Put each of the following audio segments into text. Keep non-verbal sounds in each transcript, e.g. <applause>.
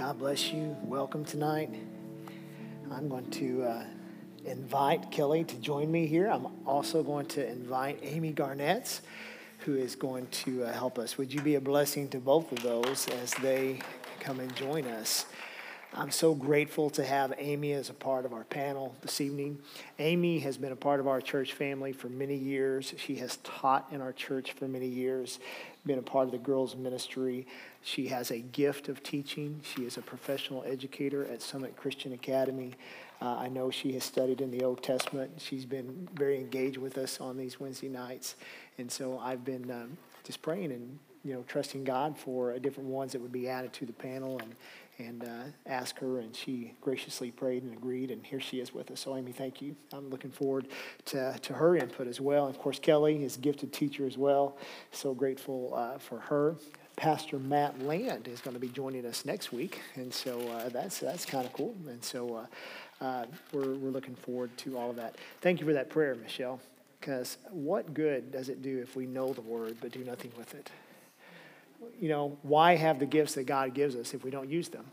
God bless you. Welcome tonight. I'm going to uh, invite Kelly to join me here. I'm also going to invite Amy Garnetts, who is going to uh, help us. Would you be a blessing to both of those as they come and join us? I'm so grateful to have Amy as a part of our panel this evening. Amy has been a part of our church family for many years. She has taught in our church for many years, been a part of the girls' ministry. She has a gift of teaching. She is a professional educator at Summit Christian Academy. Uh, I know she has studied in the Old Testament. She's been very engaged with us on these Wednesday nights. And so I've been um, just praying and you know, trusting God for different ones that would be added to the panel. And and uh, ask her, and she graciously prayed and agreed, and here she is with us. So, Amy, thank you. I'm looking forward to, to her input as well. And of course, Kelly is a gifted teacher as well. So grateful uh, for her. Pastor Matt Land is going to be joining us next week, and so uh, that's that's kind of cool. And so uh, uh, we're we're looking forward to all of that. Thank you for that prayer, Michelle. Because what good does it do if we know the word but do nothing with it? You know, why have the gifts that God gives us if we don't use them?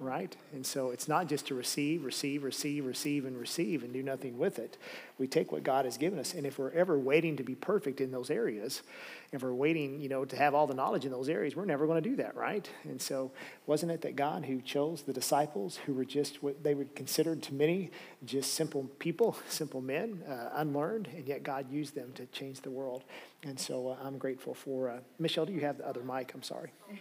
Right? And so it's not just to receive, receive, receive, receive, and receive and do nothing with it. We take what God has given us. And if we're ever waiting to be perfect in those areas, if we're waiting, you know, to have all the knowledge in those areas, we're never going to do that, right? And so wasn't it that God who chose the disciples who were just what they were considered to many just simple people, <laughs> simple men, uh, unlearned, and yet God used them to change the world. And so uh, I'm grateful for, uh, Michelle, do you have the other mic? I'm sorry. <laughs>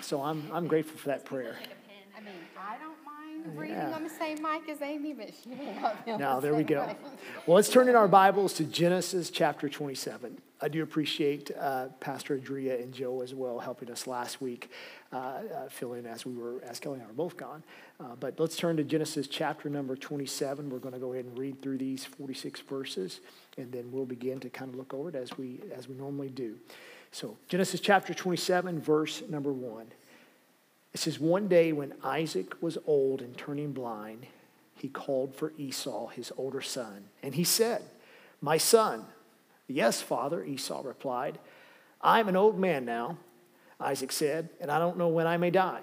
So I'm, I'm grateful for that prayer. <laughs> I mean, I don't mind reading yeah. on the same mic as Amy, but she will not be on Now, the there we go. Mic. Well, let's turn in our Bibles to Genesis chapter 27. I do appreciate uh, Pastor Adria and Joe as well helping us last week, uh, uh, fill in as we were, as Kelly and I were both gone. Uh, but let's turn to Genesis chapter number 27. We're going to go ahead and read through these 46 verses, and then we'll begin to kind of look over it as we as we normally do. So Genesis chapter 27, verse number one. It says, One day when Isaac was old and turning blind, he called for Esau, his older son, and he said, My son. Yes, father, Esau replied. I'm an old man now, Isaac said, and I don't know when I may die.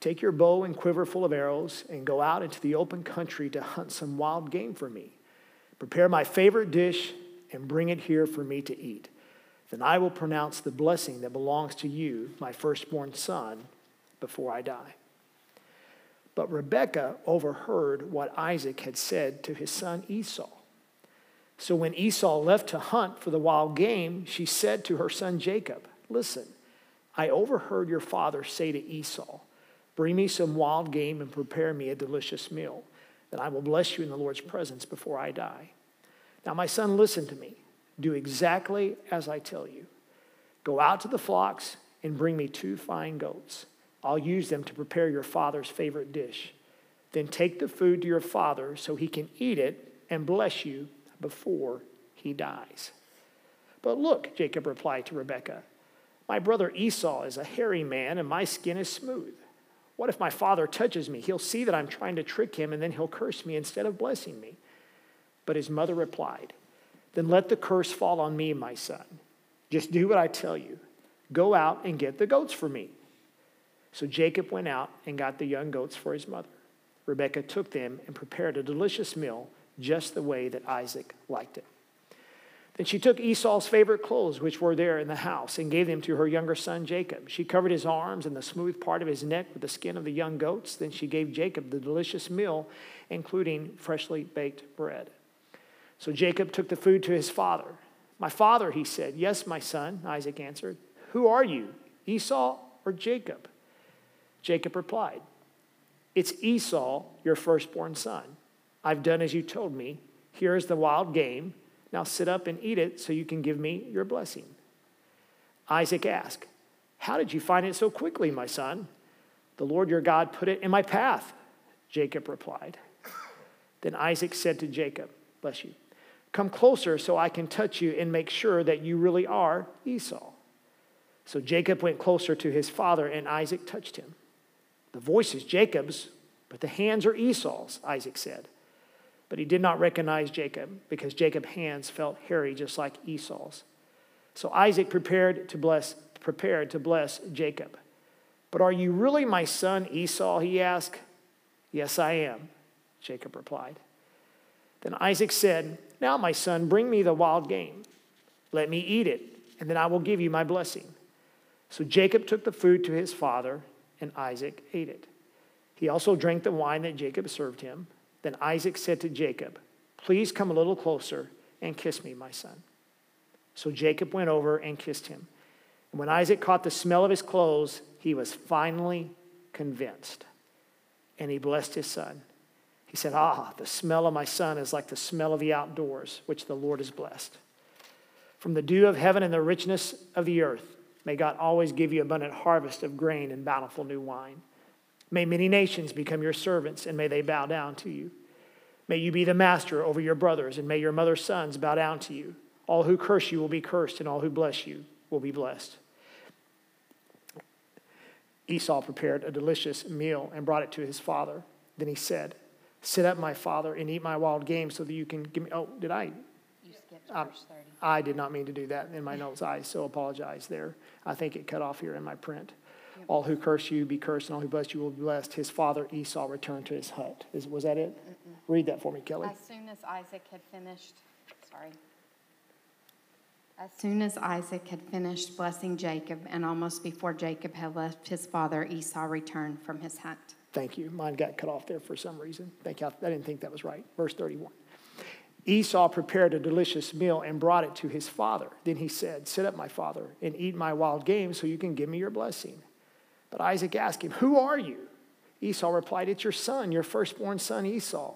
Take your bow and quiver full of arrows and go out into the open country to hunt some wild game for me. Prepare my favorite dish and bring it here for me to eat. Then I will pronounce the blessing that belongs to you, my firstborn son before I die. But Rebekah overheard what Isaac had said to his son Esau. So when Esau left to hunt for the wild game, she said to her son Jacob, Listen, I overheard your father say to Esau, Bring me some wild game and prepare me a delicious meal, that I will bless you in the Lord's presence before I die. Now, my son, listen to me. Do exactly as I tell you. Go out to the flocks and bring me two fine goats. I'll use them to prepare your father's favorite dish. Then take the food to your father so he can eat it and bless you before he dies. But look, Jacob replied to Rebekah, my brother Esau is a hairy man and my skin is smooth. What if my father touches me? He'll see that I'm trying to trick him and then he'll curse me instead of blessing me. But his mother replied, Then let the curse fall on me, my son. Just do what I tell you. Go out and get the goats for me. So Jacob went out and got the young goats for his mother. Rebekah took them and prepared a delicious meal just the way that Isaac liked it. Then she took Esau's favorite clothes, which were there in the house, and gave them to her younger son Jacob. She covered his arms and the smooth part of his neck with the skin of the young goats. Then she gave Jacob the delicious meal, including freshly baked bread. So Jacob took the food to his father. My father, he said. Yes, my son, Isaac answered. Who are you, Esau or Jacob? Jacob replied, It's Esau, your firstborn son. I've done as you told me. Here is the wild game. Now sit up and eat it so you can give me your blessing. Isaac asked, How did you find it so quickly, my son? The Lord your God put it in my path, Jacob replied. Then Isaac said to Jacob, Bless you, come closer so I can touch you and make sure that you really are Esau. So Jacob went closer to his father, and Isaac touched him. The voice is Jacob's, but the hands are Esau's, Isaac said. But he did not recognize Jacob because Jacob's hands felt hairy just like Esau's. So Isaac prepared to bless, prepared to bless Jacob. But are you really my son Esau? He asked. Yes, I am, Jacob replied. Then Isaac said, Now, my son, bring me the wild game. Let me eat it, and then I will give you my blessing. So Jacob took the food to his father, and Isaac ate it. He also drank the wine that Jacob served him. Then Isaac said to Jacob, Please come a little closer and kiss me, my son. So Jacob went over and kissed him. And when Isaac caught the smell of his clothes, he was finally convinced. And he blessed his son. He said, Ah, the smell of my son is like the smell of the outdoors, which the Lord has blessed. From the dew of heaven and the richness of the earth, may God always give you abundant harvest of grain and bountiful new wine. May many nations become your servants, and may they bow down to you. May you be the master over your brothers, and may your mother's sons bow down to you. All who curse you will be cursed, and all who bless you will be blessed. Esau prepared a delicious meal and brought it to his father. Then he said, Sit up, my father, and eat my wild game so that you can give me. Oh, did I? Verse I did not mean to do that in my notes. I so apologize there. I think it cut off here in my print. All who curse you be cursed, and all who bless you will be blessed. His father Esau returned to his hut. Is, was that it? Read that for me, Kelly. As soon as Isaac had finished, sorry. As soon as Isaac had finished blessing Jacob, and almost before Jacob had left his father, Esau returned from his hunt. Thank you. Mine got cut off there for some reason. Thank you. I didn't think that was right. Verse 31. Esau prepared a delicious meal and brought it to his father. Then he said, Sit up, my father, and eat my wild game so you can give me your blessing. But Isaac asked him, Who are you? Esau replied, It's your son, your firstborn son Esau.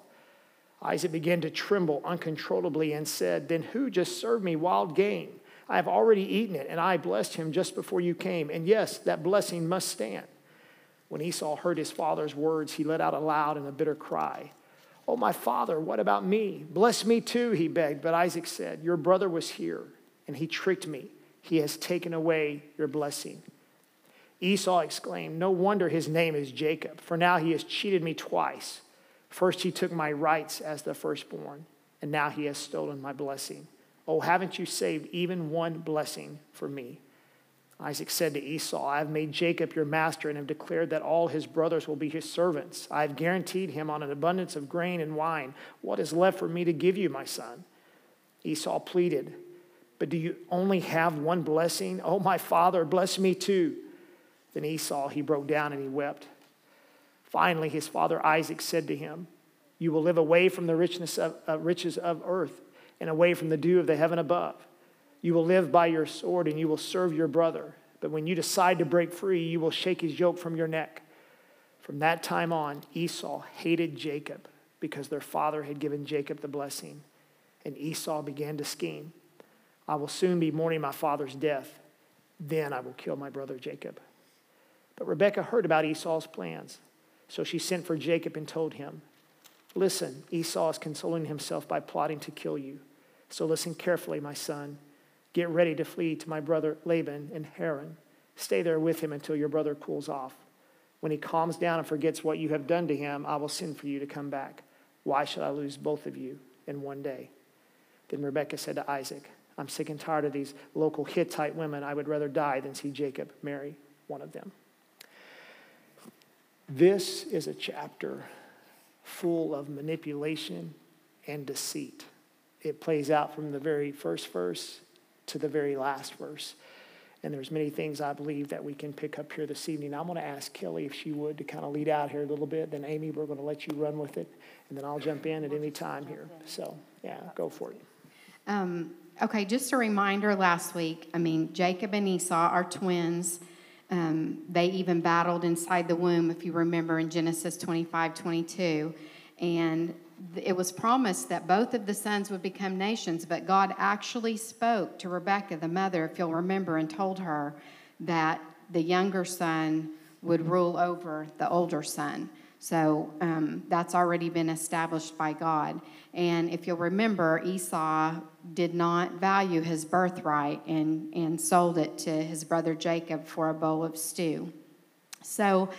Isaac began to tremble uncontrollably and said, Then who just served me wild game? I have already eaten it, and I blessed him just before you came. And yes, that blessing must stand. When Esau heard his father's words, he let out a loud and a bitter cry. Oh, my father, what about me? Bless me too, he begged. But Isaac said, Your brother was here, and he tricked me. He has taken away your blessing. Esau exclaimed, No wonder his name is Jacob, for now he has cheated me twice. First, he took my rights as the firstborn, and now he has stolen my blessing. Oh, haven't you saved even one blessing for me? Isaac said to Esau, I have made Jacob your master and have declared that all his brothers will be his servants. I have guaranteed him on an abundance of grain and wine. What is left for me to give you, my son? Esau pleaded, But do you only have one blessing? Oh, my father, bless me too. Then Esau, he broke down and he wept. Finally, his father Isaac said to him, You will live away from the richness of, uh, riches of earth and away from the dew of the heaven above. You will live by your sword and you will serve your brother. But when you decide to break free, you will shake his yoke from your neck. From that time on, Esau hated Jacob because their father had given Jacob the blessing. And Esau began to scheme I will soon be mourning my father's death. Then I will kill my brother Jacob. But Rebekah heard about Esau's plans. So she sent for Jacob and told him, Listen, Esau is consoling himself by plotting to kill you. So listen carefully, my son. Get ready to flee to my brother Laban in Haran. Stay there with him until your brother cools off. When he calms down and forgets what you have done to him, I will send for you to come back. Why should I lose both of you in one day? Then Rebekah said to Isaac, I'm sick and tired of these local Hittite women. I would rather die than see Jacob marry one of them. This is a chapter full of manipulation and deceit. It plays out from the very first verse to the very last verse. And there's many things I believe that we can pick up here this evening. I'm going to ask Kelly if she would to kind of lead out here a little bit. Then Amy, we're going to let you run with it, and then I'll jump in at any time here. So yeah, go for it. Um, okay, just a reminder last week, I mean, Jacob and Esau are twins. Um, they even battled inside the womb, if you remember, in Genesis 25 22. And it was promised that both of the sons would become nations, but God actually spoke to Rebekah, the mother, if you'll remember, and told her that the younger son would rule over the older son. So um, that's already been established by God. And if you'll remember, Esau did not value his birthright and, and sold it to his brother Jacob for a bowl of stew. So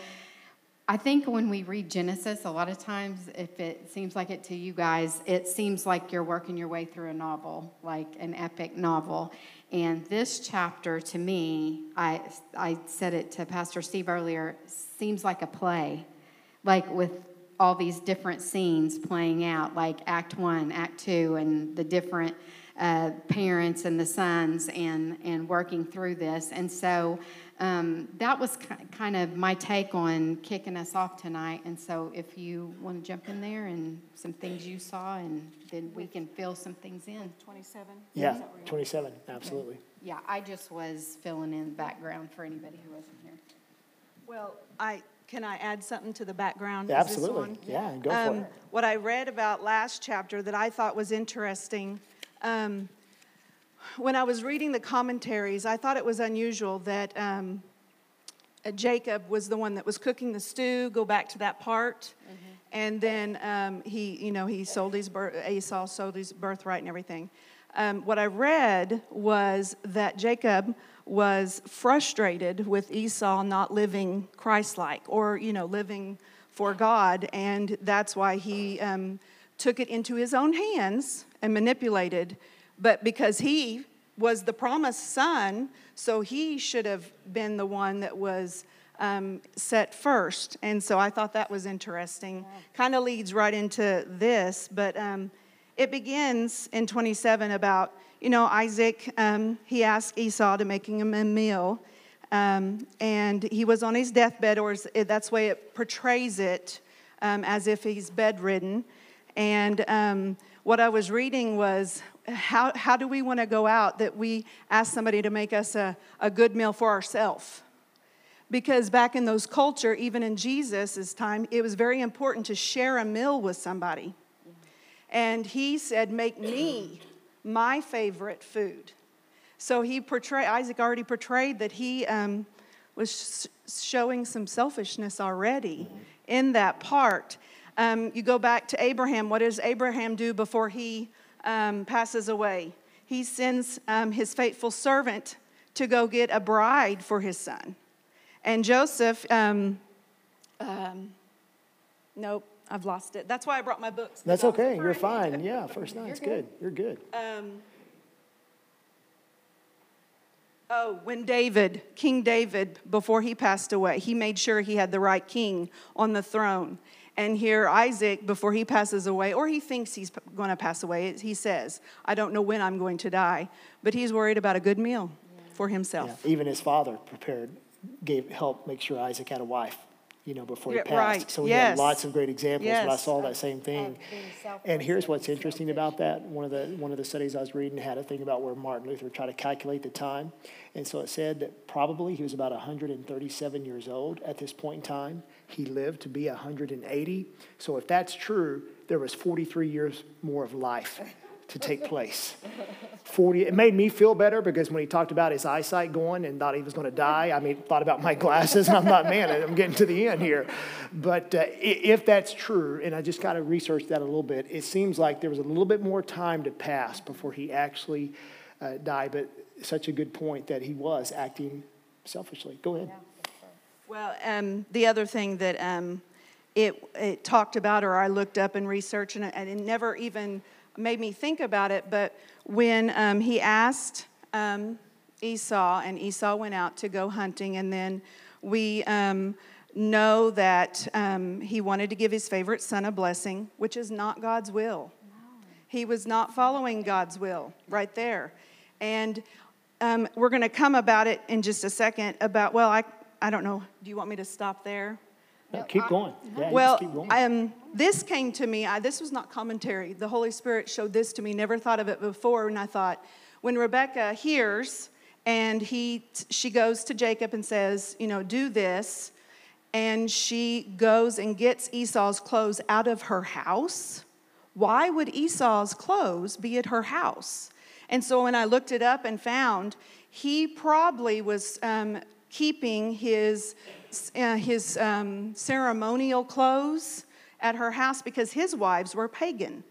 I think when we read Genesis, a lot of times, if it seems like it to you guys, it seems like you're working your way through a novel, like an epic novel. And this chapter, to me, I, I said it to Pastor Steve earlier, seems like a play, like with all these different scenes playing out, like Act One, Act Two, and the different uh, parents and the sons, and and working through this. And so um, that was kind of my take on kicking us off tonight. And so, if you want to jump in there and some things you saw, and then we can fill some things in. 27? Yeah, 27, absolutely. Yeah, I just was filling in the background for anybody who wasn't here. Well, I, can I add something to the background? Yeah, absolutely. Yeah, go for um, it. What I read about last chapter that I thought was interesting. Um, when I was reading the commentaries, I thought it was unusual that um, uh, Jacob was the one that was cooking the stew. Go back to that part, mm-hmm. and then um, he, you know, he sold his birth, Esau sold his birthright and everything. Um, what I read was that Jacob was frustrated with Esau not living Christ-like, or you know, living for God, and that's why he um, took it into his own hands and manipulated but because he was the promised son, so he should have been the one that was um, set first. And so I thought that was interesting. Kind of leads right into this, but um, it begins in 27 about, you know, Isaac, um, he asked Esau to make him a meal. Um, and he was on his deathbed, or that's the way it portrays it, um, as if he's bedridden. And um, what I was reading was how, how do we want to go out that we ask somebody to make us a, a good meal for ourselves? Because back in those culture, even in Jesus' time, it was very important to share a meal with somebody. And he said, Make me my favorite food. So he portrayed, Isaac already portrayed that he um, was showing some selfishness already in that part. Um, you go back to Abraham. What does Abraham do before he um, passes away? He sends um, his faithful servant to go get a bride for his son. And Joseph, um, um, nope, I've lost it. That's why I brought my books. That's okay. You're fine. Yeah, <laughs> first nine's good. You're good. Um, oh, when David, King David, before he passed away, he made sure he had the right king on the throne. And here, Isaac, before he passes away, or he thinks he's going to pass away, he says, I don't know when I'm going to die, but he's worried about a good meal for himself. Yeah. Even his father prepared, gave help make sure Isaac had a wife you know, before he passed. Right. So we yes. had lots of great examples, yes. but I saw that same thing. And here's what's interesting about that. One of the one of the studies I was reading had a thing about where Martin Luther tried to calculate the time. And so it said that probably he was about 137 years old at this point in time. He lived to be 180. So if that's true, there was 43 years more of life to take place. 40, it made me feel better because when he talked about his eyesight going and thought he was going to die, I mean, thought about my glasses and I'm thought, man, I'm getting to the end here. But uh, if that's true, and I just kind of researched that a little bit, it seems like there was a little bit more time to pass before he actually uh, died. But such a good point that he was acting selfishly. Go ahead. Well, um, the other thing that um, it, it talked about, or I looked up and researched, and and it never even made me think about it, but when um, he asked um, Esau, and Esau went out to go hunting, and then we um, know that um, he wanted to give his favorite son a blessing, which is not God's will. He was not following God's will right there. And um, we're going to come about it in just a second about, well, I, I don't know. Do you want me to stop there? No, keep going. Yeah, well, keep going. Um, this came to me. I, this was not commentary. The Holy Spirit showed this to me. Never thought of it before. And I thought, when Rebecca hears and he, she goes to Jacob and says, you know, do this, and she goes and gets Esau's clothes out of her house. Why would Esau's clothes be at her house? And so when I looked it up and found, he probably was um, keeping his uh, his um, ceremonial clothes at her house because his wives were pagan.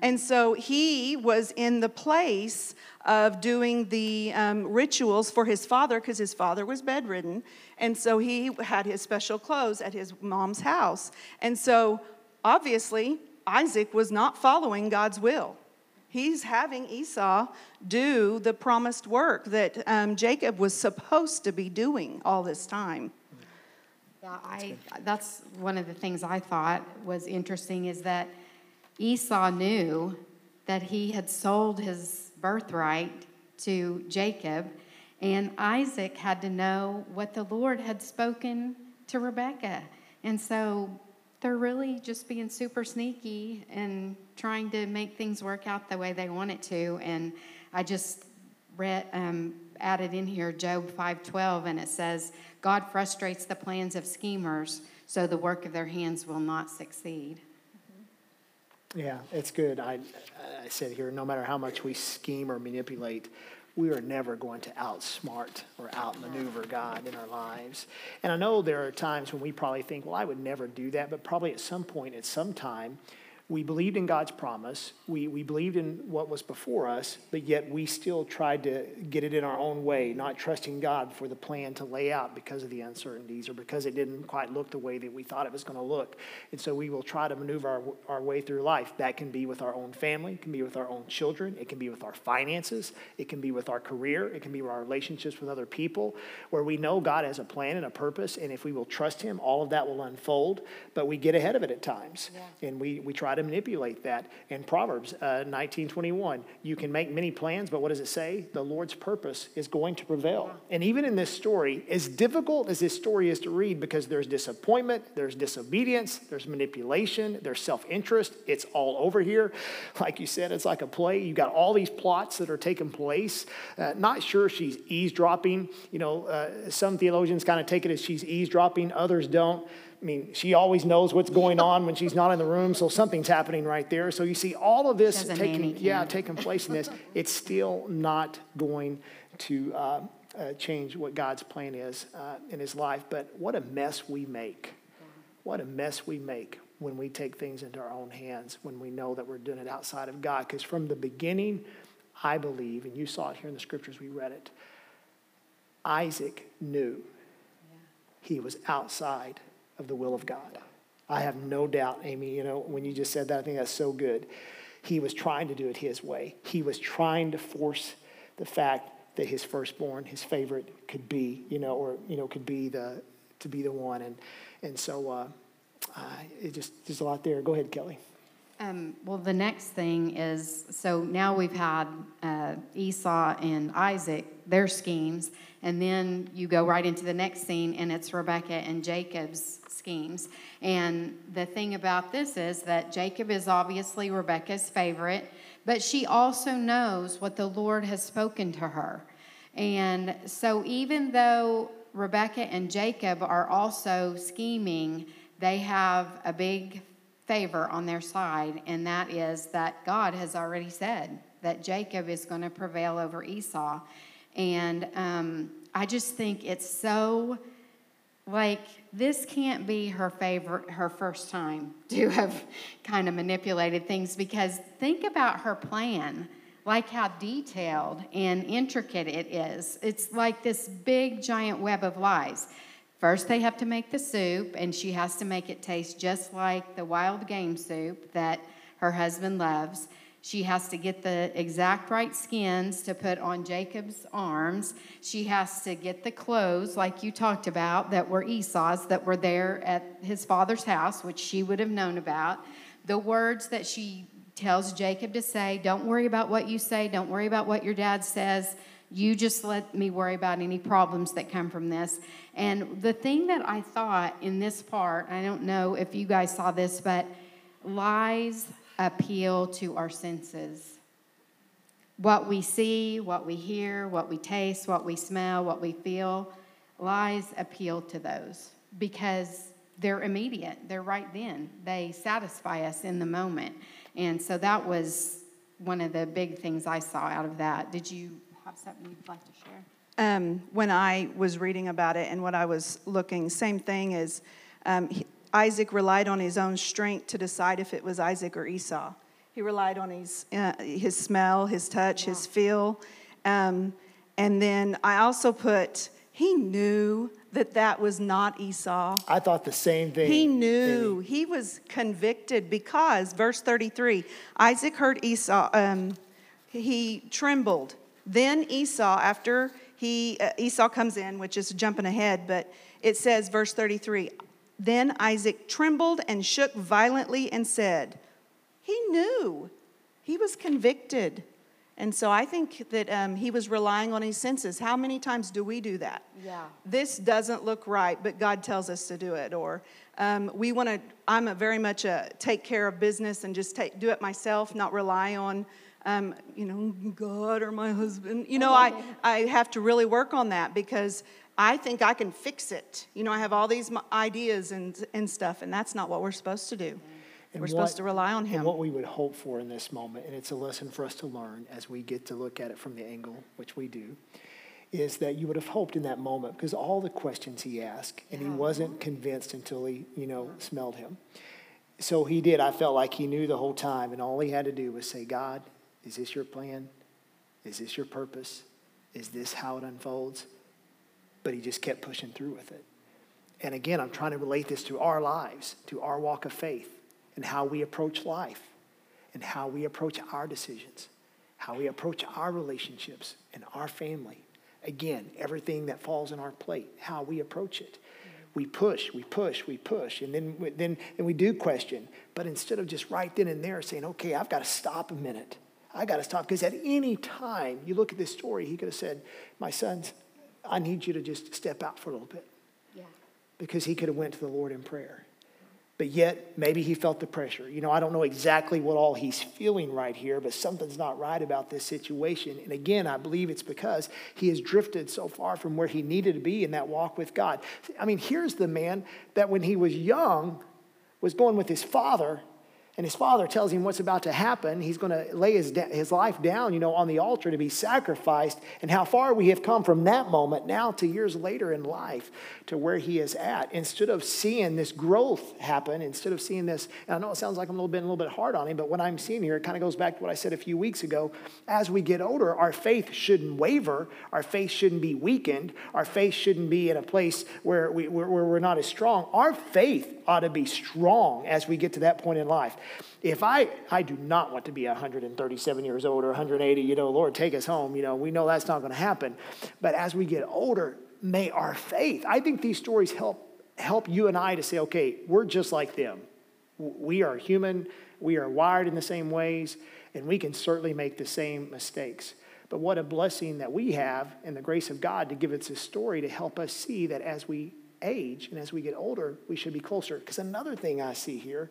And so he was in the place of doing the um, rituals for his father because his father was bedridden. And so he had his special clothes at his mom's house. And so obviously, Isaac was not following God's will. He's having Esau do the promised work that um, Jacob was supposed to be doing all this time. Yeah, I, that's one of the things I thought was interesting is that Esau knew that he had sold his birthright to Jacob, and Isaac had to know what the Lord had spoken to Rebekah. And so they're really just being super sneaky and trying to make things work out the way they want it to. And I just read, um, added in here Job 5:12, and it says, "God frustrates the plans of schemers, so the work of their hands will not succeed." Mm-hmm. Yeah, it's good. I, I said here, no matter how much we scheme or manipulate, we are never going to outsmart or outmaneuver God in our lives. And I know there are times when we probably think, well, I would never do that, but probably at some point, at some time, we believed in God's promise. We, we believed in what was before us, but yet we still tried to get it in our own way, not trusting God for the plan to lay out because of the uncertainties or because it didn't quite look the way that we thought it was going to look. And so we will try to maneuver our, our way through life. That can be with our own family, it can be with our own children, it can be with our finances, it can be with our career, it can be with our relationships with other people, where we know God has a plan and a purpose, and if we will trust Him, all of that will unfold. But we get ahead of it at times, yeah. and we, we try to manipulate that. In Proverbs uh, 19:21, you can make many plans, but what does it say? The Lord's purpose is going to prevail. And even in this story, as difficult as this story is to read, because there's disappointment, there's disobedience, there's manipulation, there's self-interest. It's all over here. <laughs> Like you said, it's like a play. You've got all these plots that are taking place. Uh, not sure she's eavesdropping. You know, uh, some theologians kind of take it as she's eavesdropping. Others don't. I mean, she always knows what's going on when she's not in the room, so something's happening right there. So you see all of this taking, yeah, taking place in this. It's still not going to uh, uh, change what God's plan is uh, in his life. But what a mess we make. What a mess we make when we take things into our own hands, when we know that we're doing it outside of God. Because from the beginning, I believe, and you saw it here in the scriptures, we read it, Isaac knew he was outside of the will of God. I have no doubt, Amy, you know, when you just said that, I think that's so good. He was trying to do it his way. He was trying to force the fact that his firstborn, his favorite, could be, you know, or, you know, could be the, to be the one. And, and so uh, uh, it just, there's a lot there. Go ahead, Kelly. Um, well, the next thing is so now we've had uh, Esau and Isaac, their schemes, and then you go right into the next scene, and it's Rebecca and Jacob's schemes. And the thing about this is that Jacob is obviously Rebecca's favorite, but she also knows what the Lord has spoken to her. And so, even though Rebecca and Jacob are also scheming, they have a big favor on their side, and that is that God has already said that Jacob is going to prevail over Esau. And um, I just think it's so like this can't be her favorite her first time <laughs> to have kind of manipulated things because think about her plan like how detailed and intricate it is it's like this big giant web of lies First, they have to make the soup, and she has to make it taste just like the wild game soup that her husband loves. She has to get the exact right skins to put on Jacob's arms. She has to get the clothes, like you talked about, that were Esau's, that were there at his father's house, which she would have known about. The words that she tells Jacob to say don't worry about what you say, don't worry about what your dad says. You just let me worry about any problems that come from this. And the thing that I thought in this part, I don't know if you guys saw this, but lies appeal to our senses. What we see, what we hear, what we taste, what we smell, what we feel, lies appeal to those because they're immediate. They're right then. They satisfy us in the moment. And so that was one of the big things I saw out of that. Did you have something you'd like to share? Um, when I was reading about it and what I was looking, same thing as um, Isaac relied on his own strength to decide if it was Isaac or Esau. He relied on his, uh, his smell, his touch, his feel. Um, and then I also put, he knew that that was not Esau. I thought the same thing. He knew. He was convicted because, verse 33, Isaac heard Esau, um, he trembled. Then Esau, after he, uh, Esau comes in, which is jumping ahead, but it says, verse 33, then Isaac trembled and shook violently and said, He knew. He was convicted. And so I think that um, he was relying on his senses. How many times do we do that? Yeah. This doesn't look right, but God tells us to do it. Or um, we want to, I'm a very much a take care of business and just take, do it myself, not rely on, um, you know, God or my husband. You know, I, <laughs> I have to really work on that because I think I can fix it. You know, I have all these ideas and, and stuff, and that's not what we're supposed to do. And we're supposed to rely on Him. And what we would hope for in this moment, and it's a lesson for us to learn as we get to look at it from the angle, which we do, is that you would have hoped in that moment, because all the questions he asked, and he wasn't convinced until he, you know, smelled him. So he did. I felt like he knew the whole time, and all he had to do was say, God, is this your plan? Is this your purpose? Is this how it unfolds? But he just kept pushing through with it. And again, I'm trying to relate this to our lives, to our walk of faith, and how we approach life, and how we approach our decisions, how we approach our relationships and our family. Again, everything that falls on our plate, how we approach it. We push, we push, we push, and then, then and we do question. But instead of just right then and there saying, okay, I've got to stop a minute. I got to stop. Because at any time, you look at this story, he could have said, my sons, I need you to just step out for a little bit Yeah. because he could have went to the Lord in prayer. But yet, maybe he felt the pressure. You know, I don't know exactly what all he's feeling right here, but something's not right about this situation. And again, I believe it's because he has drifted so far from where he needed to be in that walk with God. I mean, here's the man that when he was young was going with his father and his father tells him what's about to happen. He's going to lay his, his life down, you know, on the altar to be sacrificed. And how far we have come from that moment now to years later in life to where he is at. Instead of seeing this growth happen, instead of seeing this, and I know it sounds like I'm a little bit, a little bit hard on him, but what I'm seeing here, it kind of goes back to what I said a few weeks ago. As we get older, our faith shouldn't waver. Our faith shouldn't be weakened. Our faith shouldn't be in a place where, we, where we're not as strong. Our faith ought to be strong as we get to that point in life. If I, I do not want to be 137 years old or 180, you know, Lord, take us home. You know, we know that's not going to happen. But as we get older, may our faith, I think these stories help help you and I to say, okay, we're just like them. We are human, we are wired in the same ways, and we can certainly make the same mistakes. But what a blessing that we have in the grace of God to give us this story to help us see that as we age and as we get older, we should be closer. Because another thing I see here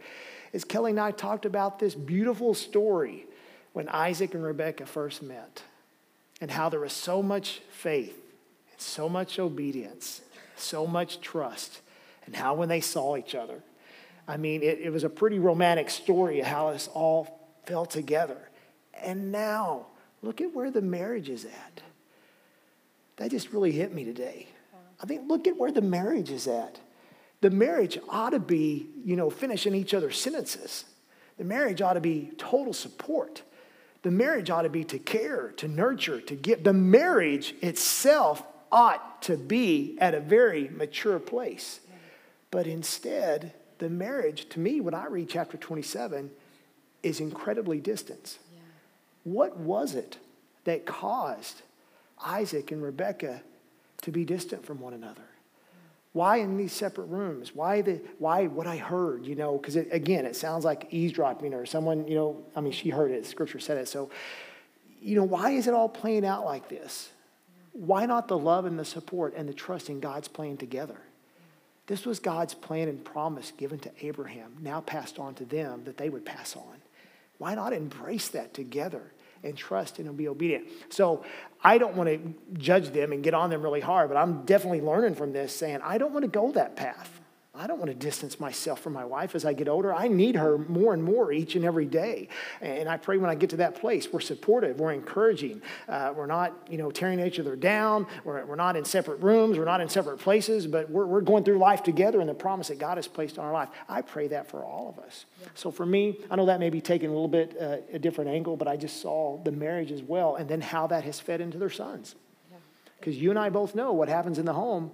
is Kelly and I talked about this beautiful story when Isaac and Rebekah first met and how there was so much faith and so much obedience, so much trust, and how when they saw each other, I mean, it, it was a pretty romantic story of how this all fell together. And now, look at where the marriage is at. That just really hit me today. I think, look at where the marriage is at. The marriage ought to be, you know, finishing each other's sentences. The marriage ought to be total support. The marriage ought to be to care, to nurture, to give. The marriage itself ought to be at a very mature place. But instead, the marriage, to me, when I read chapter 27, is incredibly distant. What was it that caused Isaac and Rebekah to be distant from one another? Why in these separate rooms? Why the why what I heard, you know, because again, it sounds like eavesdropping or someone, you know, I mean, she heard it, scripture said it. So, you know, why is it all playing out like this? Why not the love and the support and the trust in God's plan together? This was God's plan and promise given to Abraham, now passed on to them that they would pass on. Why not embrace that together and trust and be obedient? So I don't want to judge them and get on them really hard, but I'm definitely learning from this saying, I don't want to go that path. I don't want to distance myself from my wife as I get older. I need her more and more each and every day. And I pray when I get to that place, we're supportive, we're encouraging. Uh, we're not, you know, tearing each other down. We're, we're not in separate rooms. We're not in separate places, but we're, we're going through life together in the promise that God has placed on our life. I pray that for all of us. Yeah. So for me, I know that may be taken a little bit uh, a different angle, but I just saw the marriage as well and then how that has fed into their sons. Because yeah. you and I both know what happens in the home,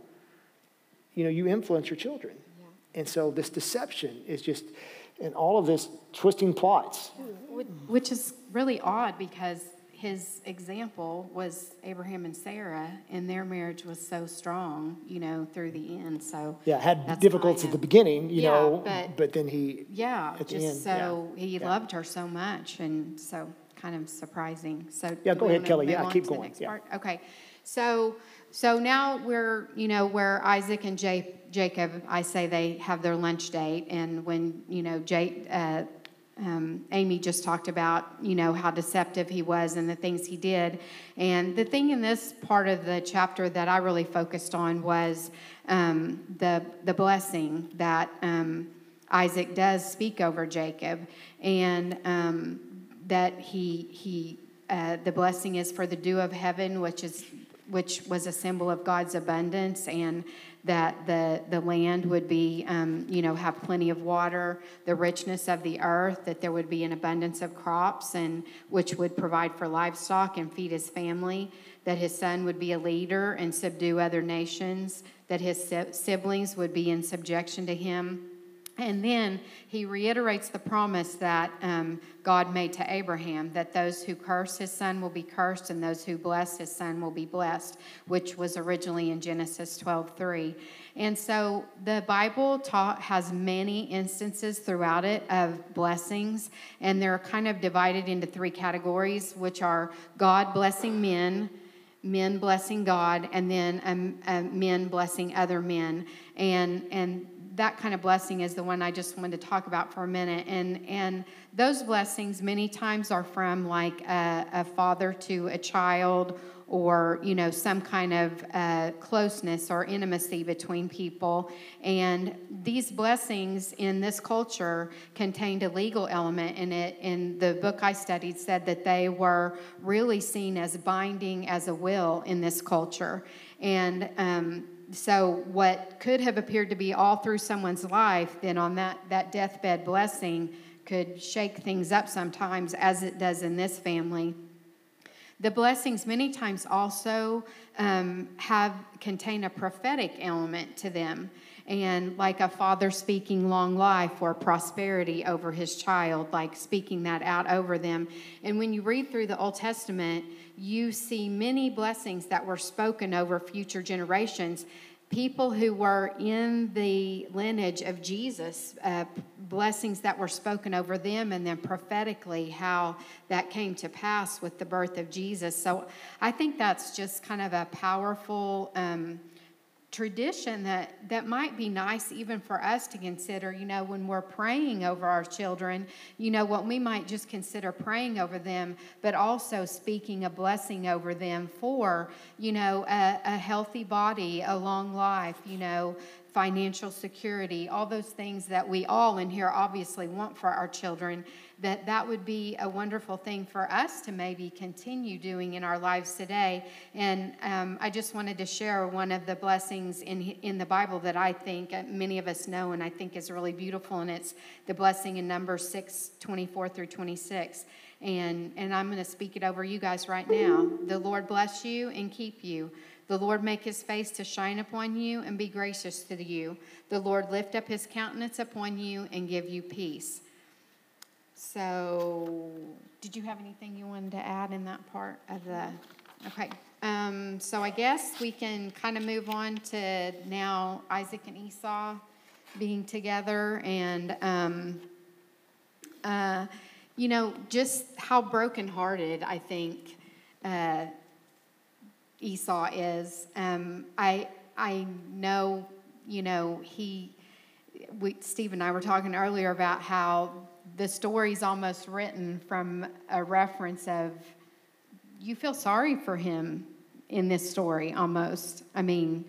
you know, you influence your children. And so this deception is just, and all of this twisting plots. Which is really odd because his example was Abraham and Sarah, and their marriage was so strong, you know, through the end. So yeah, had difficulties at the beginning, you yeah, know, but, but then he yeah, just end, so yeah, he yeah. loved her so much, and so kind of surprising. So yeah, go ahead, Kelly. Yeah, keep going. Yeah. Part? Okay, so so now we're, you know, where Isaac and Jacob, I say they have their lunch date, and when, you know, Jake, uh, um, Amy just talked about, you know, how deceptive he was and the things he did. And the thing in this part of the chapter that I really focused on was um, the the blessing that um, Isaac does speak over Jacob, and um, that he he uh, the blessing is for the dew of heaven, which is which was a symbol of God's abundance and that the, the land would be, um, you know, have plenty of water, the richness of the earth, that there would be an abundance of crops, and which would provide for livestock and feed his family, that his son would be a leader and subdue other nations, that his siblings would be in subjection to him and then he reiterates the promise that um, God made to Abraham that those who curse his son will be cursed and those who bless his son will be blessed, which was originally in Genesis 12 3. And so the Bible taught, has many instances throughout it of blessings, and they're kind of divided into three categories, which are God blessing men men blessing God, and then um, uh, men blessing other men. And, and that kind of blessing is the one I just wanted to talk about for a minute. And, and those blessings many times are from like a, a father to a child or you know some kind of uh, closeness or intimacy between people. And these blessings in this culture contained a legal element in it. In the book i studied said that they were really seen as binding as a will in this culture. And um, so what could have appeared to be all through someone's life then on that, that deathbed blessing could shake things up sometimes as it does in this family the blessings many times also um, have contain a prophetic element to them and like a father speaking long life or prosperity over his child, like speaking that out over them. And when you read through the Old Testament, you see many blessings that were spoken over future generations. People who were in the lineage of Jesus, uh, blessings that were spoken over them, and then prophetically how that came to pass with the birth of Jesus. So I think that's just kind of a powerful. Um, tradition that, that might be nice even for us to consider, you know, when we're praying over our children, you know, what we might just consider praying over them, but also speaking a blessing over them for, you know, a, a healthy body, a long life, you know, financial security, all those things that we all in here obviously want for our children, that that would be a wonderful thing for us to maybe continue doing in our lives today. And um, I just wanted to share one of the blessings in, in the Bible that I think uh, many of us know and I think is really beautiful, and it's the blessing in Numbers 6 24 through 26. And, and I'm going to speak it over you guys right now. The Lord bless you and keep you. The Lord make his face to shine upon you and be gracious to you. The Lord lift up his countenance upon you and give you peace. So, did you have anything you wanted to add in that part of the? Okay. Um, so I guess we can kind of move on to now Isaac and Esau being together and, um, uh, you know, just how brokenhearted I think uh, Esau is. Um, I I know, you know, he. We, Steve and I were talking earlier about how the story's almost written from a reference of you feel sorry for him in this story almost. I mean,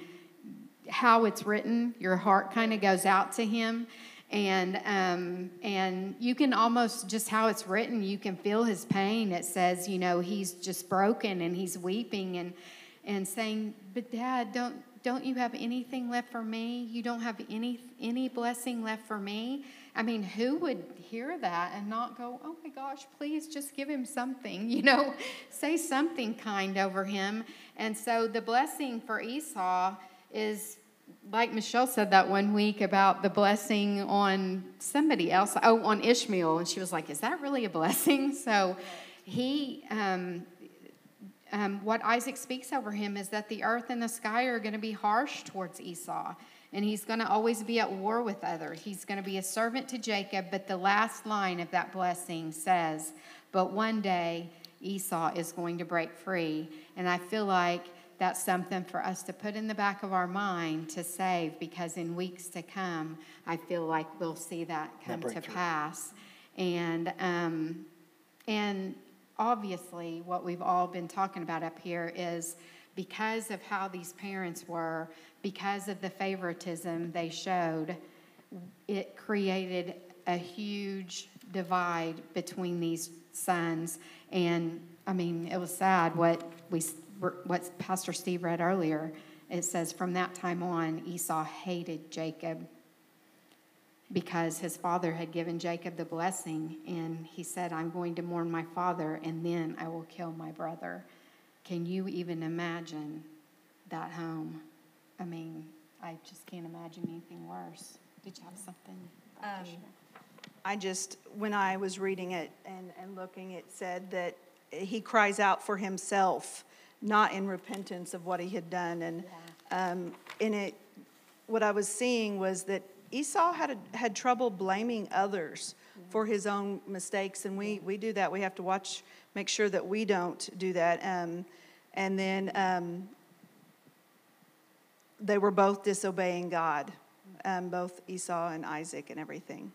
how it's written, your heart kind of goes out to him. And, um, and you can almost, just how it's written, you can feel his pain. It says, you know, he's just broken and he's weeping and, and saying, But dad, don't, don't you have anything left for me? You don't have any, any blessing left for me? I mean, who would hear that and not go, oh my gosh, please just give him something, <laughs> you know, say something kind over him. And so the blessing for Esau is like Michelle said that one week about the blessing on somebody else, oh, on Ishmael. And she was like, is that really a blessing? <laughs> So he, um, um, what Isaac speaks over him is that the earth and the sky are going to be harsh towards Esau and he's going to always be at war with others. He's going to be a servant to Jacob, but the last line of that blessing says, But one day Esau is going to break free. And I feel like that's something for us to put in the back of our mind to save because in weeks to come, I feel like we'll see that come that to pass. And, um, and obviously, what we've all been talking about up here is because of how these parents were, because of the favoritism they showed, it created a huge divide between these sons. And I mean, it was sad what we what Pastor Steve read earlier. It says from that time on, Esau hated Jacob because his father had given Jacob the blessing, and he said, "I'm going to mourn my father, and then I will kill my brother." Can you even imagine that home? I mean, I just can't imagine anything worse. Did you have something? Um, I just, when I was reading it and, and looking, it said that he cries out for himself, not in repentance of what he had done. And yeah. um, in it, what I was seeing was that Esau had, a, had trouble blaming others. For his own mistakes. And we, we do that. We have to watch, make sure that we don't do that. Um, and then um, they were both disobeying God, um, both Esau and Isaac and everything.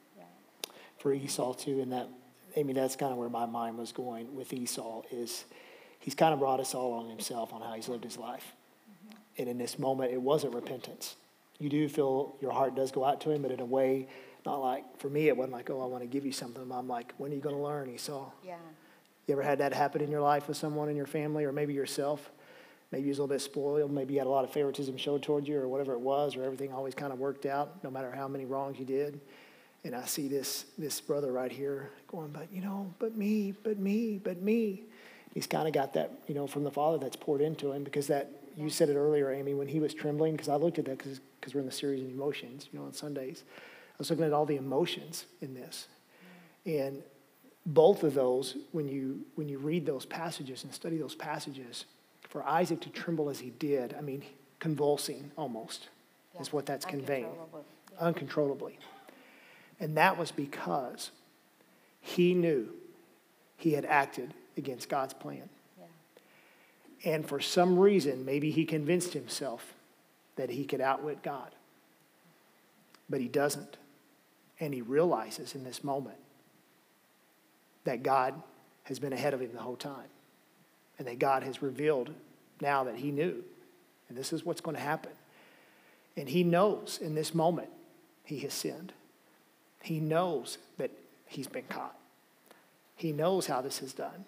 For Esau too, and that I mean, that's kind of where my mind was going with Esau. Is he's kind of brought us all on himself on how he's lived his life, mm-hmm. and in this moment, it wasn't repentance. You do feel your heart does go out to him, but in a way, not like for me, it wasn't like, oh, I want to give you something. I'm like, when are you going to learn, Esau? Yeah. You ever had that happen in your life with someone in your family, or maybe yourself? maybe you was a little bit spoiled, maybe you had a lot of favoritism showed towards you, or whatever it was, or everything always kind of worked out, no matter how many wrongs you did. And I see this this brother right here going, but you know, but me, but me, but me. He's kind of got that, you know, from the Father that's poured into him because that you said it earlier, Amy, when he was trembling, because I looked at that because we're in the series of emotions, you know, on Sundays. I was looking at all the emotions in this. And both of those, when you when you read those passages and study those passages, for Isaac to tremble as he did, I mean, convulsing almost yeah. is what that's conveying. Yeah. Uncontrollably. And that was because he knew he had acted against God's plan. Yeah. And for some reason, maybe he convinced himself that he could outwit God. But he doesn't. And he realizes in this moment that God has been ahead of him the whole time and that God has revealed now that he knew. And this is what's going to happen. And he knows in this moment he has sinned. He knows that he's been caught. He knows how this is done.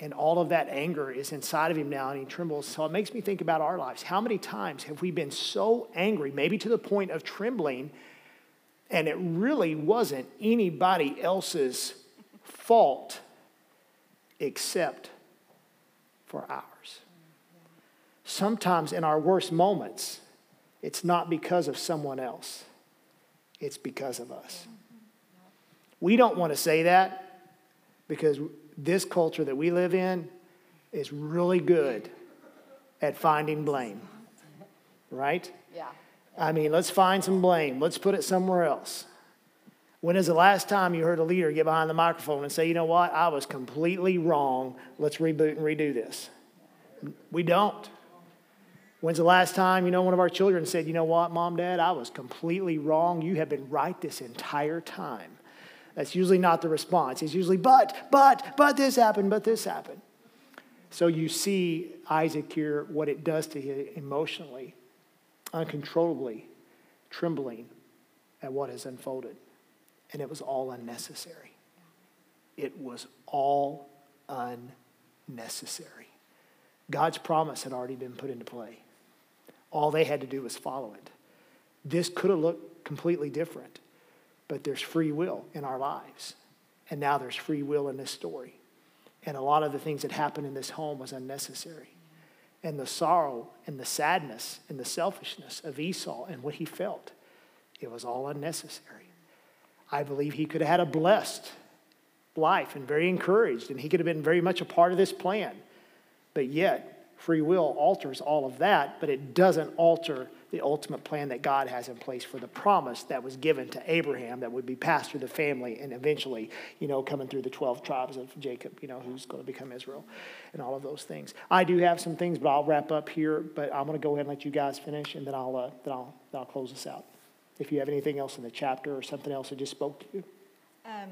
And all of that anger is inside of him now, and he trembles. So it makes me think about our lives. How many times have we been so angry, maybe to the point of trembling, and it really wasn't anybody else's fault except for ours. Sometimes in our worst moments, it's not because of someone else, it's because of us. We don't want to say that because this culture that we live in is really good at finding blame, right? Yeah. I mean, let's find some blame. Let's put it somewhere else. When is the last time you heard a leader get behind the microphone and say, you know what, I was completely wrong. Let's reboot and redo this? We don't. When's the last time, you know, one of our children said, you know what, mom, dad, I was completely wrong. You have been right this entire time. That's usually not the response. It's usually, but, but, but this happened, but this happened. So you see Isaac here, what it does to him emotionally. Uncontrollably trembling at what has unfolded. And it was all unnecessary. It was all unnecessary. God's promise had already been put into play. All they had to do was follow it. This could have looked completely different, but there's free will in our lives. And now there's free will in this story. And a lot of the things that happened in this home was unnecessary. And the sorrow and the sadness and the selfishness of Esau and what he felt, it was all unnecessary. I believe he could have had a blessed life and very encouraged, and he could have been very much a part of this plan. But yet, free will alters all of that, but it doesn't alter the ultimate plan that God has in place for the promise that was given to Abraham that would be passed through the family and eventually, you know, coming through the 12 tribes of Jacob, you know, who's going to become Israel and all of those things. I do have some things, but I'll wrap up here, but I'm going to go ahead and let you guys finish and then I'll, uh, then I'll, then I'll close this out. If you have anything else in the chapter or something else that just spoke to you. Um,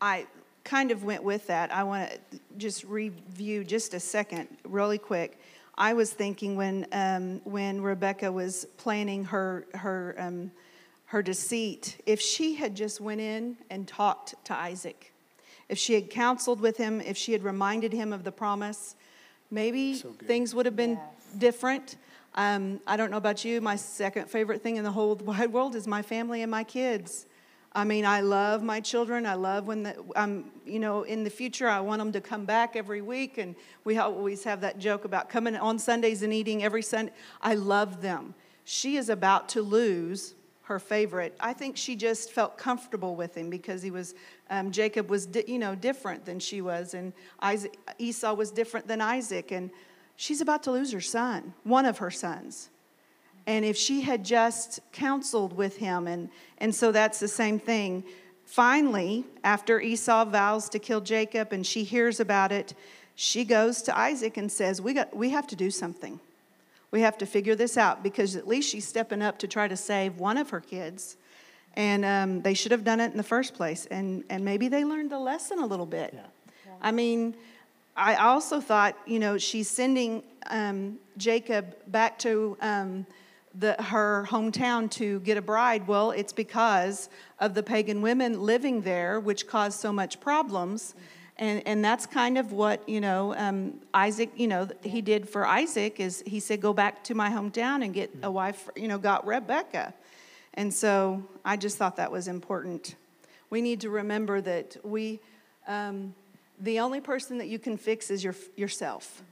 I kind of went with that. I want to just review just a second, really quick. I was thinking when um, when Rebecca was planning her her um, her deceit, if she had just went in and talked to Isaac, if she had counseled with him, if she had reminded him of the promise, maybe so things would have been yes. different. Um, I don't know about you. My second favorite thing in the whole <laughs> wide world is my family and my kids. I mean, I love my children. I love when the, I'm, you know, in the future, I want them to come back every week. And we always have that joke about coming on Sundays and eating every Sunday. I love them. She is about to lose her favorite. I think she just felt comfortable with him because he was, um, Jacob was, di- you know, different than she was. And Isaac, Esau was different than Isaac. And she's about to lose her son, one of her sons. And if she had just counseled with him, and, and so that's the same thing. Finally, after Esau vows to kill Jacob and she hears about it, she goes to Isaac and says, we, got, we have to do something. We have to figure this out because at least she's stepping up to try to save one of her kids. And um, they should have done it in the first place. And, and maybe they learned the lesson a little bit. Yeah. Yeah. I mean, I also thought, you know, she's sending um, Jacob back to um, the, her hometown to get a bride? Well, it's because of the pagan women living there, which caused so much problems. And, and that's kind of what, you know, um, Isaac, you know, he did for Isaac is he said, go back to my hometown and get a wife, you know, got Rebecca. And so I just thought that was important. We need to remember that we, um, the only person that you can fix is your, yourself.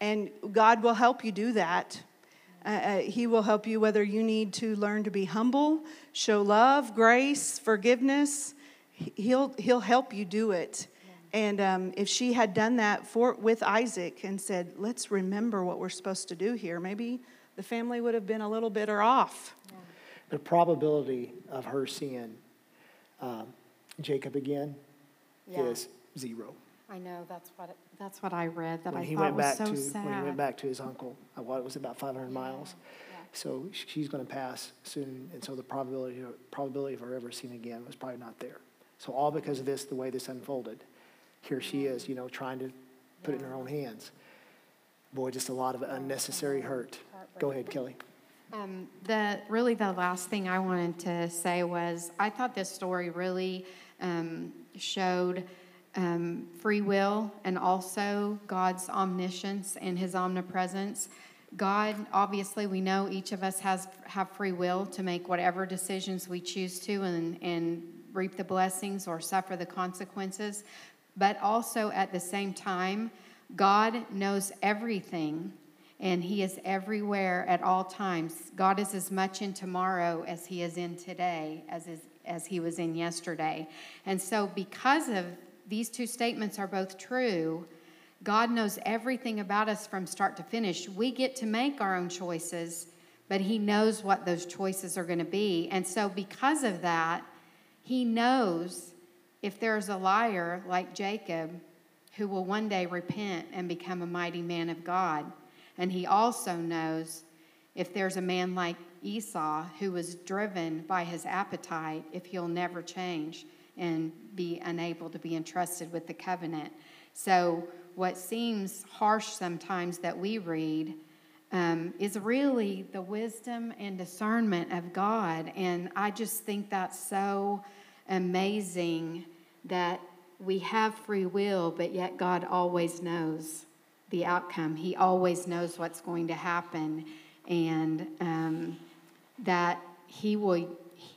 And God will help you do that uh, uh, he will help you whether you need to learn to be humble, show love, grace, forgiveness. He'll, he'll help you do it. And um, if she had done that for, with Isaac and said, let's remember what we're supposed to do here, maybe the family would have been a little better off. Yeah. The probability of her seeing um, Jacob again yeah. is zero. I know that's what it, that's what I read that when I he thought went back was so to, sad. When he went back to his uncle, uh, what was about 500 miles? Yeah. So she's going to pass soon, and so the probability probability of her ever seeing again was probably not there. So all because of this, the way this unfolded, here she is, you know, trying to put it in her own hands. Boy, just a lot of unnecessary hurt. Go ahead, Kelly. Um, the really the last thing I wanted to say was I thought this story really um, showed um, free will and also God's omniscience and his omnipresence. God, obviously, we know each of us has have free will to make whatever decisions we choose to and, and reap the blessings or suffer the consequences. But also at the same time, God knows everything and he is everywhere at all times. God is as much in tomorrow as he is in today, as, is, as he was in yesterday. And so, because of these two statements are both true. God knows everything about us from start to finish. We get to make our own choices, but He knows what those choices are going to be. And so, because of that, He knows if there's a liar like Jacob who will one day repent and become a mighty man of God. And He also knows if there's a man like Esau who was driven by his appetite, if he'll never change and be unable to be entrusted with the covenant. So, what seems harsh sometimes that we read, um, is really the wisdom and discernment of God. And I just think that's so amazing that we have free will, but yet God always knows the outcome. He always knows what's going to happen, and um, that He will.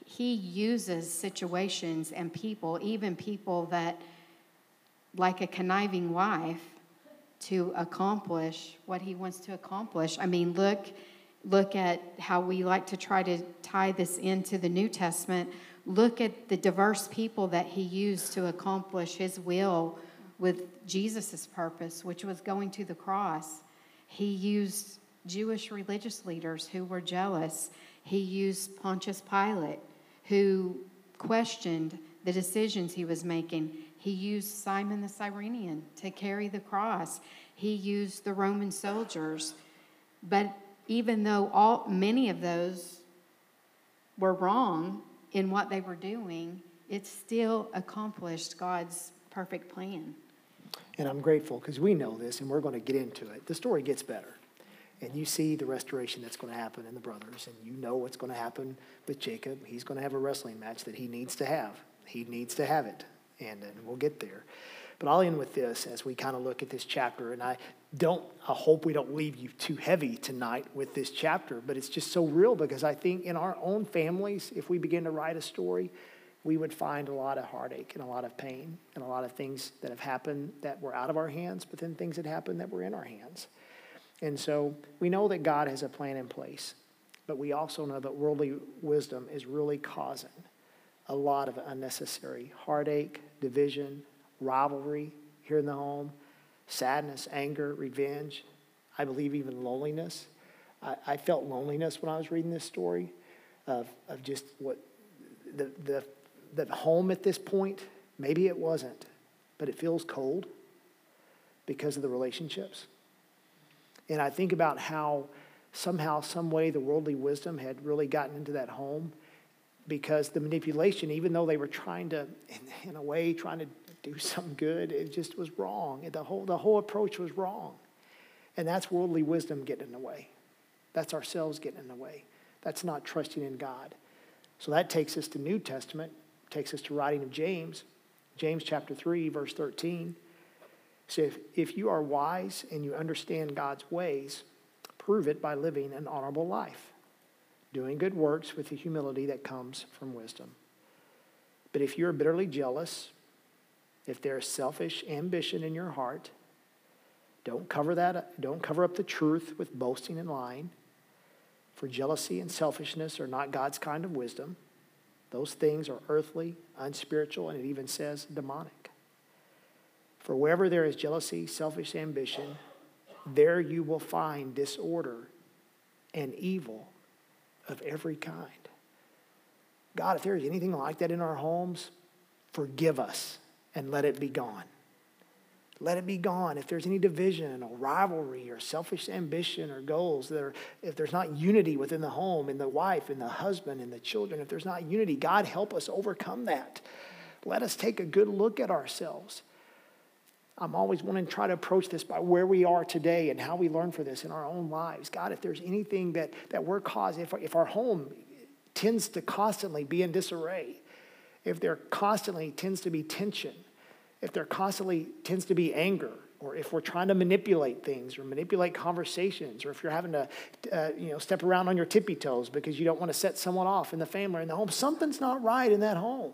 He uses situations and people, even people that, like a conniving wife, to accomplish what He wants to accomplish. I mean, look, look at how we like to try to tie this into the New Testament look at the diverse people that he used to accomplish his will with Jesus' purpose, which was going to the cross. He used Jewish religious leaders who were jealous. He used Pontius Pilate, who questioned the decisions he was making. He used Simon the Cyrenian to carry the cross. He used the Roman soldiers. But even though all many of those were wrong, in what they were doing, it still accomplished God's perfect plan. And I'm grateful because we know this and we're going to get into it. The story gets better. And you see the restoration that's going to happen in the brothers, and you know what's going to happen with Jacob. He's going to have a wrestling match that he needs to have. He needs to have it, and, and we'll get there. But I'll end with this as we kind of look at this chapter. And I don't, I hope we don't leave you too heavy tonight with this chapter, but it's just so real because I think in our own families, if we begin to write a story, we would find a lot of heartache and a lot of pain and a lot of things that have happened that were out of our hands, but then things that happened that were in our hands. And so we know that God has a plan in place, but we also know that worldly wisdom is really causing a lot of unnecessary heartache, division, rivalry here in the home, sadness, anger, revenge, I believe even loneliness. I, I felt loneliness when I was reading this story of, of just what the, the, the home at this point, maybe it wasn't, but it feels cold because of the relationships. And I think about how somehow, some way, the worldly wisdom had really gotten into that home because the manipulation, even though they were trying to, in, in a way, trying to do <laughs> something good. It just was wrong. The whole, the whole approach was wrong. And that's worldly wisdom getting in the way. That's ourselves getting in the way. That's not trusting in God. So that takes us to New Testament, takes us to writing of James. James chapter 3, verse 13. So if, if you are wise and you understand God's ways, prove it by living an honorable life, doing good works with the humility that comes from wisdom. But if you're bitterly jealous, if there's selfish ambition in your heart, don't cover that don't cover up the truth with boasting and lying. For jealousy and selfishness are not God's kind of wisdom. Those things are earthly, unspiritual, and it even says demonic. For wherever there is jealousy, selfish ambition, there you will find disorder and evil of every kind. God, if there is anything like that in our homes, forgive us and let it be gone. Let it be gone. If there's any division or rivalry or selfish ambition or goals, that are, if there's not unity within the home, in the wife, in the husband, in the children, if there's not unity, God help us overcome that. Let us take a good look at ourselves. I'm always wanting to try to approach this by where we are today and how we learn for this in our own lives. God, if there's anything that, that we're causing, if, if our home tends to constantly be in disarray, if there constantly tends to be tension, if there constantly tends to be anger, or if we're trying to manipulate things or manipulate conversations, or if you're having to, uh, you know, step around on your tippy toes because you don't want to set someone off in the family or in the home, something's not right in that home.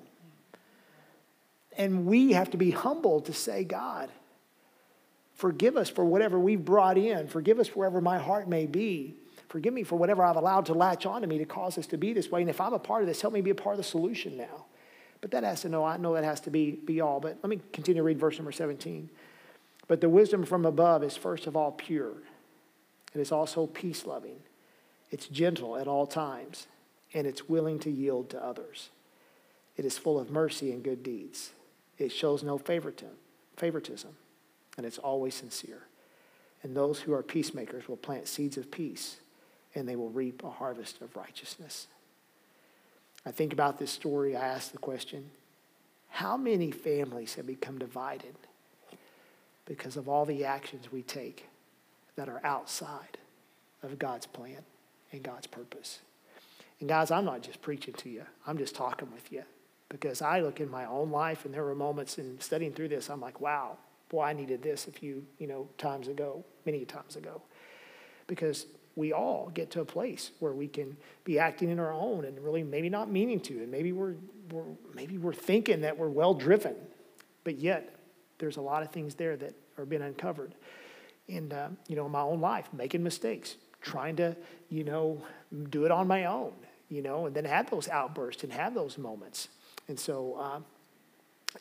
And we have to be humble to say, God, forgive us for whatever we've brought in. Forgive us wherever my heart may be. Forgive me for whatever I've allowed to latch onto me to cause us to be this way. And if I'm a part of this, help me be a part of the solution now. But that has to know, I know that has to be, be all. But let me continue to read verse number 17. But the wisdom from above is first of all pure. and It is also peace loving. It's gentle at all times, and it's willing to yield to others. It is full of mercy and good deeds. It shows no favoritism, and it's always sincere. And those who are peacemakers will plant seeds of peace, and they will reap a harvest of righteousness. I think about this story, I ask the question how many families have become divided because of all the actions we take that are outside of God's plan and God's purpose. And guys, I'm not just preaching to you, I'm just talking with you because I look in my own life and there were moments in studying through this, I'm like, wow, boy, I needed this a few, you know, times ago, many times ago. Because we all get to a place where we can be acting in our own and really maybe not meaning to, and maybe we're, we're maybe we're thinking that we're well driven, but yet there's a lot of things there that are being uncovered. And uh, you know, in my own life, making mistakes, trying to you know do it on my own, you know, and then have those outbursts and have those moments. And so uh,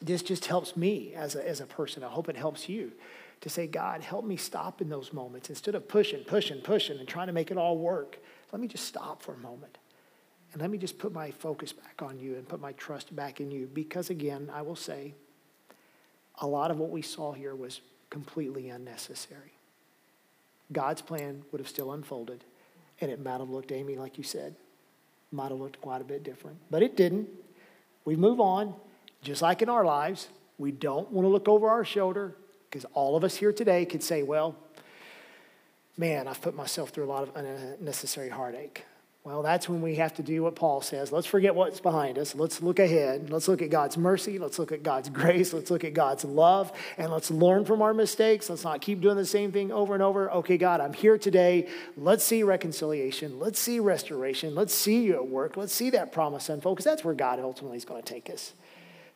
this just helps me as a, as a person. I hope it helps you to say, God, help me stop in those moments. Instead of pushing, pushing, pushing, and trying to make it all work, let me just stop for a moment. And let me just put my focus back on you and put my trust back in you. Because again, I will say, a lot of what we saw here was completely unnecessary. God's plan would have still unfolded, and it might have looked, Amy, like you said, might have looked quite a bit different. But it didn't. We move on, just like in our lives. We don't want to look over our shoulder because all of us here today could say, well, man, I've put myself through a lot of unnecessary heartache. Well, that's when we have to do what Paul says. Let's forget what's behind us. Let's look ahead. Let's look at God's mercy. Let's look at God's grace. Let's look at God's love. And let's learn from our mistakes. Let's not keep doing the same thing over and over. Okay, God, I'm here today. Let's see reconciliation. Let's see restoration. Let's see you at work. Let's see that promise unfold because that's where God ultimately is going to take us.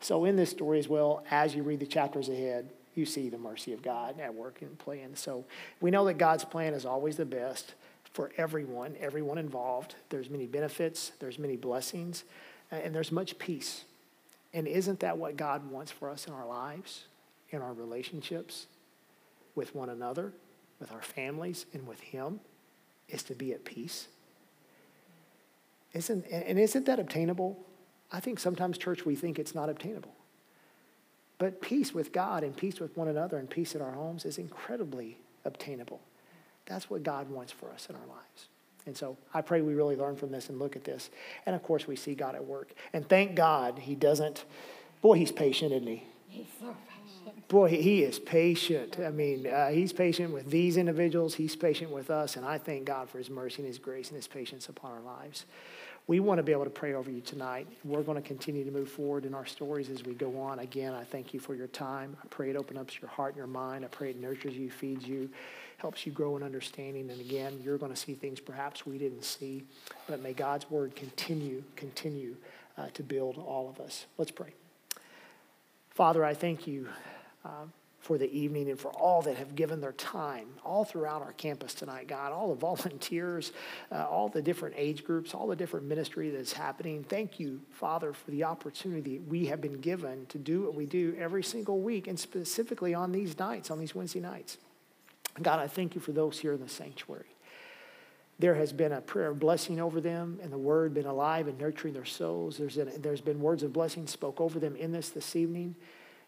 So, in this story as well, as you read the chapters ahead, you see the mercy of God at work and playing. So, we know that God's plan is always the best for everyone, everyone involved. There's many benefits, there's many blessings, and there's much peace. And isn't that what God wants for us in our lives, in our relationships with one another, with our families, and with Him? Is to be at peace. Isn't, and isn't that obtainable? I think sometimes, church, we think it's not obtainable. But peace with God and peace with one another and peace in our homes is incredibly obtainable. That's what God wants for us in our lives. And so I pray we really learn from this and look at this. And of course, we see God at work. And thank God he doesn't, boy, he's patient, isn't he? He's so patient. Boy, he is patient. I mean, uh, he's patient with these individuals, he's patient with us. And I thank God for his mercy and his grace and his patience upon our lives. We want to be able to pray over you tonight. We're going to continue to move forward in our stories as we go on. Again, I thank you for your time. I pray it opens up your heart and your mind. I pray it nurtures you, feeds you helps you grow in understanding. And again, you're going to see things perhaps we didn't see. But may God's word continue, continue uh, to build all of us. Let's pray. Father, I thank you uh, for the evening and for all that have given their time all throughout our campus tonight, God, all the <laughs> volunteers, uh, all the different age groups, all the different ministry that's happening. Thank you, Father, for the opportunity we have been given to do what we do every single week and specifically on these nights, on these Wednesday nights. God, I thank you for those here in the sanctuary. There has been a prayer of blessing over them, and the word been alive and nurturing their souls. There's, been words of blessing spoke over them in this this evening.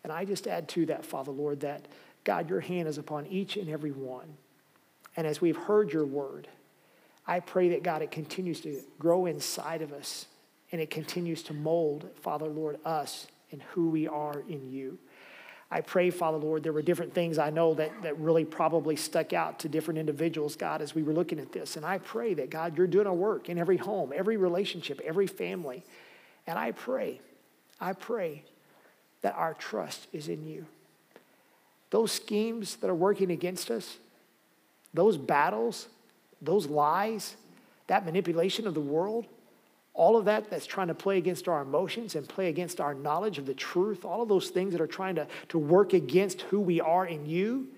And I just add to that, Father Lord, that God, your hand is upon each and every one. And as we've heard your word, I pray that God, it continues to grow inside of us and it continues to mold, Father Lord, us and who we are in you. I pray, Father Lord, there were different things I know that, that really probably stuck out to different individuals, God, as we were looking at this. And I pray that, God, you're doing a work in every home, every relationship, every family. And I pray, I pray that our trust is in you. Those schemes that are working against us, those battles, those lies, that manipulation of the world, all of that that's trying to play against our emotions and play against our knowledge of the truth, all of those things that are trying to, to work against who we are in you,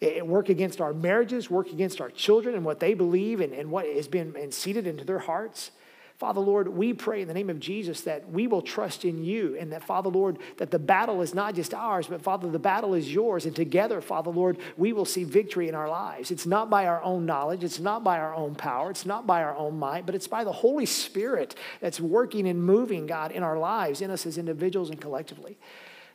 it, work against our marriages, work against our children and what they believe and, and what has been seeded into their hearts. Father, Lord, we pray in the name of Jesus that we will trust in you and that, Father, Lord, that the battle is not just ours, but, Father, the battle is yours. And together, Father, Lord, we will see victory in our lives. It's not by our own knowledge, it's not by our own power, it's not by our own might, but it's by the Holy Spirit that's working and moving, God, in our lives, in us as individuals and collectively.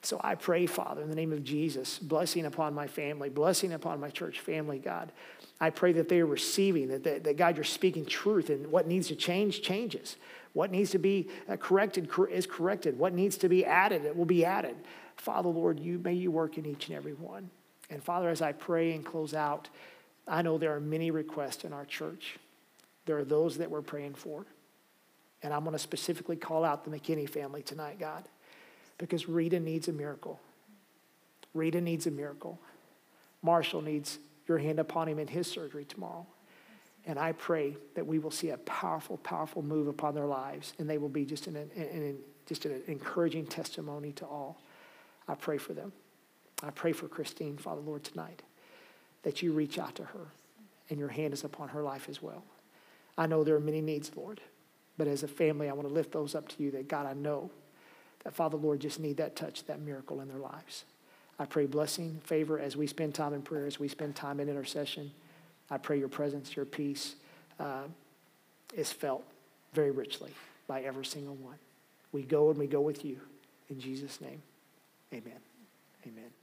So I pray, Father, in the name of Jesus, blessing upon my family, blessing upon my church family, God. I pray that they are receiving, that, that, that God, you're speaking truth, and what needs to change, changes. What needs to be uh, corrected is corrected. What needs to be added, it will be added. Father, Lord, you may you work in each and every one. And Father, as I pray and close out, I know there are many requests in our church. There are those that we're praying for. And I'm going to specifically call out the McKinney family tonight, God, because Rita needs a miracle. Rita needs a miracle. Marshall needs your hand upon him in his surgery tomorrow. And I pray that we will see a powerful, powerful move upon their lives, and they will be just an, an, an, just an encouraging testimony to all. I pray for them. I pray for Christine, Father Lord, tonight, that you reach out to her, and your hand is upon her life as well. I know there are many needs, Lord, but as a family, I want to lift those up to you that, God, I know that, Father Lord, just need that touch, that miracle in their lives. I pray blessing, favor as we spend time in prayer, as we spend time in intercession. I pray your presence, your peace uh, is felt very richly by every single one. We go and we go with you. In Jesus' name, amen. Amen.